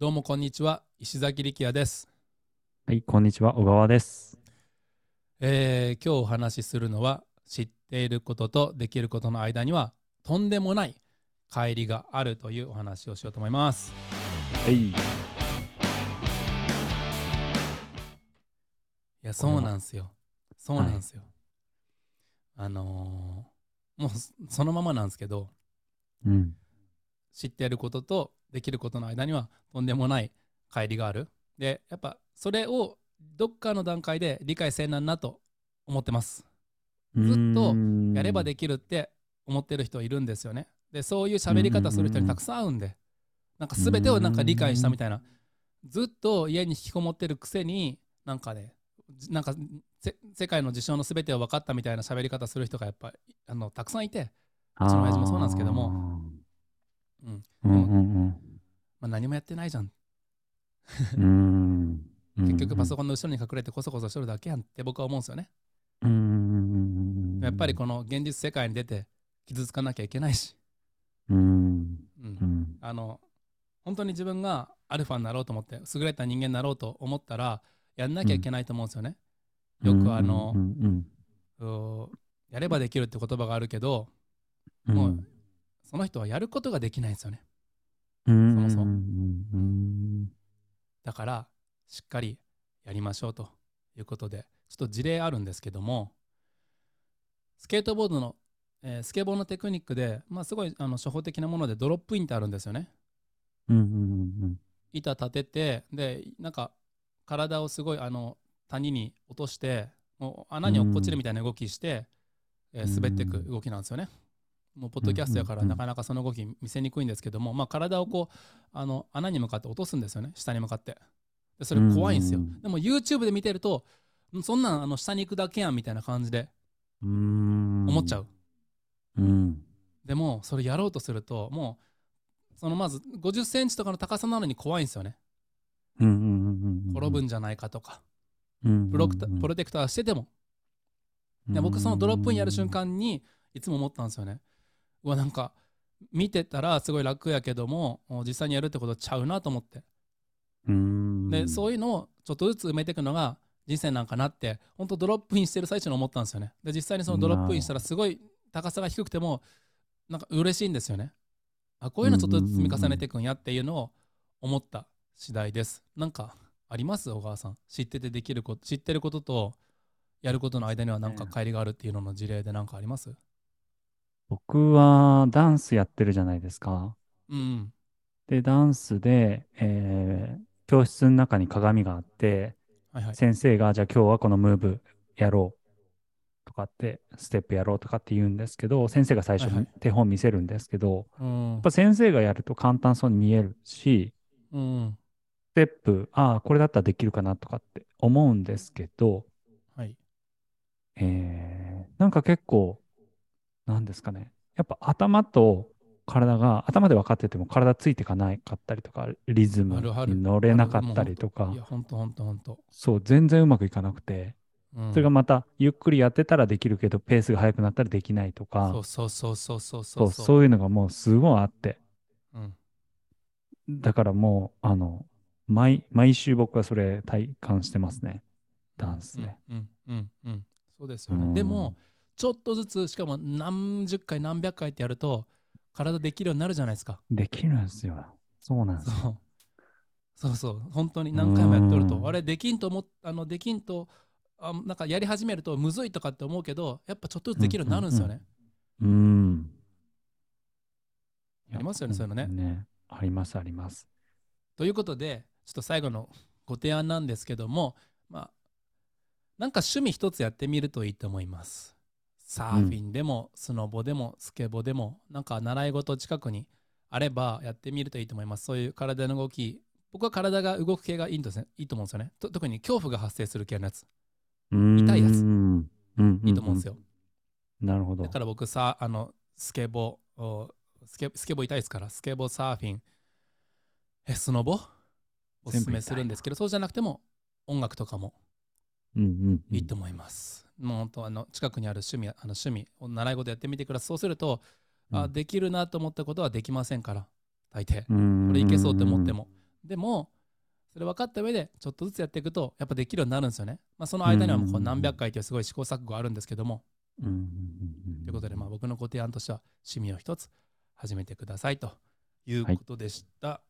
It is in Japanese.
どうもこんにちは石崎力也です、はい、こんにちは、小川です。えー今日お話しするのは知っていることとできることの間にはとんでもない乖離があるというお話をしようと思いますはい。いやそうなんですよそうなんですよ、あのーもうそそのままなんですけどうん。知っていることとできることの間にはとんでもない乖離がある。でやっぱそれをどっかの段階で理解せんなんなと思ってます。ずっとやればできるって思ってる人いるんですよね。でそういう喋り方する人にたくさん会うんでなんか全てをなんか理解したみたいな。ずっと家に引きこもってるくせになんかねじなんかせ世界の事象の全てを分かったみたいな喋り方する人がやっぱあのたくさんいて、うちの親父もそうなんですけどもうんうんうんまあ、何もやってないじゃんうん。うん。結局パソココンの後ろに隠れてコソコソしてるだけやんって僕は思うんですよね。ン。うん。やっぱりこの現実世界に出て傷つかなきゃいけないし、うん。うんうん。あの本当に自分がアルファになろうと思って優れた人間になろうと思ったらやんなきゃいけないと思うんですよね。よくあのう、んうーやればできるって言葉があるけどうん。もうその人はやることができないんですよね。うん、そもそもうん。だからしっかりやりましょうということでちょっと事例あるんですけどもスケートボードの、えースケボーのテクニックで、まあ、すごいあの初歩的なものでドロップインってあるんですよね。板立ててでなんか体をすごいあの谷に落としてもう穴に落っこちるみたいな動きして、えー滑っていく動きなんですよね。もうポッドキャストやからうんなかなかその動き見せにくいんですけども、まあ、体をこうあの穴に向かって落とすんですよね下に向かって。でそれ怖いんですよ、うんでも YouTube で見てるとんそんなんあの下に行くだけやんみたいな感じでうん。思っちゃう、うん。でもそれやろうとするともうそのまず50センチとかの高さなのに怖いんですよね。転ぶんじゃないかとか。うん。プロクタプロテクターしてても。で僕そのドロップインやる瞬間にいつも思ったんですよねうわなんか見てたらすごい楽やけども実際にやるってことちゃうなと思って。うん。でそういうのをちょっとずつ埋めていくのが人生なんかなって本当ドロップインしてる最中に思ったんですよね。で実際にそのドロップインしたらすごい高さが低くてもなんか嬉しいんですよね。あこういうのちょっとずつ積み重ねていくんやっていうのを思った次第です。なんかあります？小川さん。知っててできること知ってることとやることの間にはなんか乖離があるっていうのの事例で何かあります？僕はダンスやってるじゃないですか。うんで、ダンスで、えー教室の中に鏡があって、はいはい。先生が、じゃあ今日はこのムーブやろうとかって、ステップやろうとかって言うんですけど、先生が最初はいはい。手本見せるんですけど、うん。やっぱ先生がやると簡単そうに見えるし、うんステップ、ああ、これだったらできるかなとかって思うんですけど、はい。えーなんか結構、なんですかね。やっぱ頭と体が、頭で分かってても体ついていかないかったりとか、リズムに乗れなかったりとか。そう、全然うまくいかなくて、うん。それがまたゆっくりやってたらできるけど、ペースが速くなったらできないとか、そうそうそうそうそうそ、そううそういうのがもうすごいあって、うん。だからもう、あの、毎、毎週僕はそれ体感してますね。ダンスで。うんうんうんうん。そうですよね、うん。でもちょっとずつしかも何十回何百回ってやると体できるようになるじゃないですかできるんですよ。そうなんですよ。そうそうそう本当に何回もやっとるとうんあれできんと思っあのできんとあなんかやり始めるとむずいとかって思うけどやっぱちょっとずつできるようになるんですよね、うん。ありますよねそういうのねね。あります、あります。ということでちょっと最後のご提案なんですけどもまあなんか趣味一つやってみるといいと思いますサーフィンでも、スノボでもスケボでもなんか習い事近くにあればやってみるといいと思います。そういう体の動き僕は体が動く系がいいんですねいいと思うんですよね。と特に恐怖が発生する系のやつ。痛いやつ。いいと思うんですよ、なるほど。だから僕さあのスケボおスケスケボ痛いですからスケボサーフィンえスノボ？おすすめするんですけどそうじゃなくても音楽とかもいいと思います。もう本当あの近くにある趣味あの趣味を習い事やってみてください。そうすると、あうん。できるなと思ったことはできませんから大抵。うん。これいけそうって思っても。でもそれ分かった上でちょっとずつやっていくとやっぱできるようになるんですよね、まあ、その間にはもうこう何百回というすごい試行錯誤あるんですけども、ということでまあ僕のご提案としては趣味を一つ始めてくださいということでした、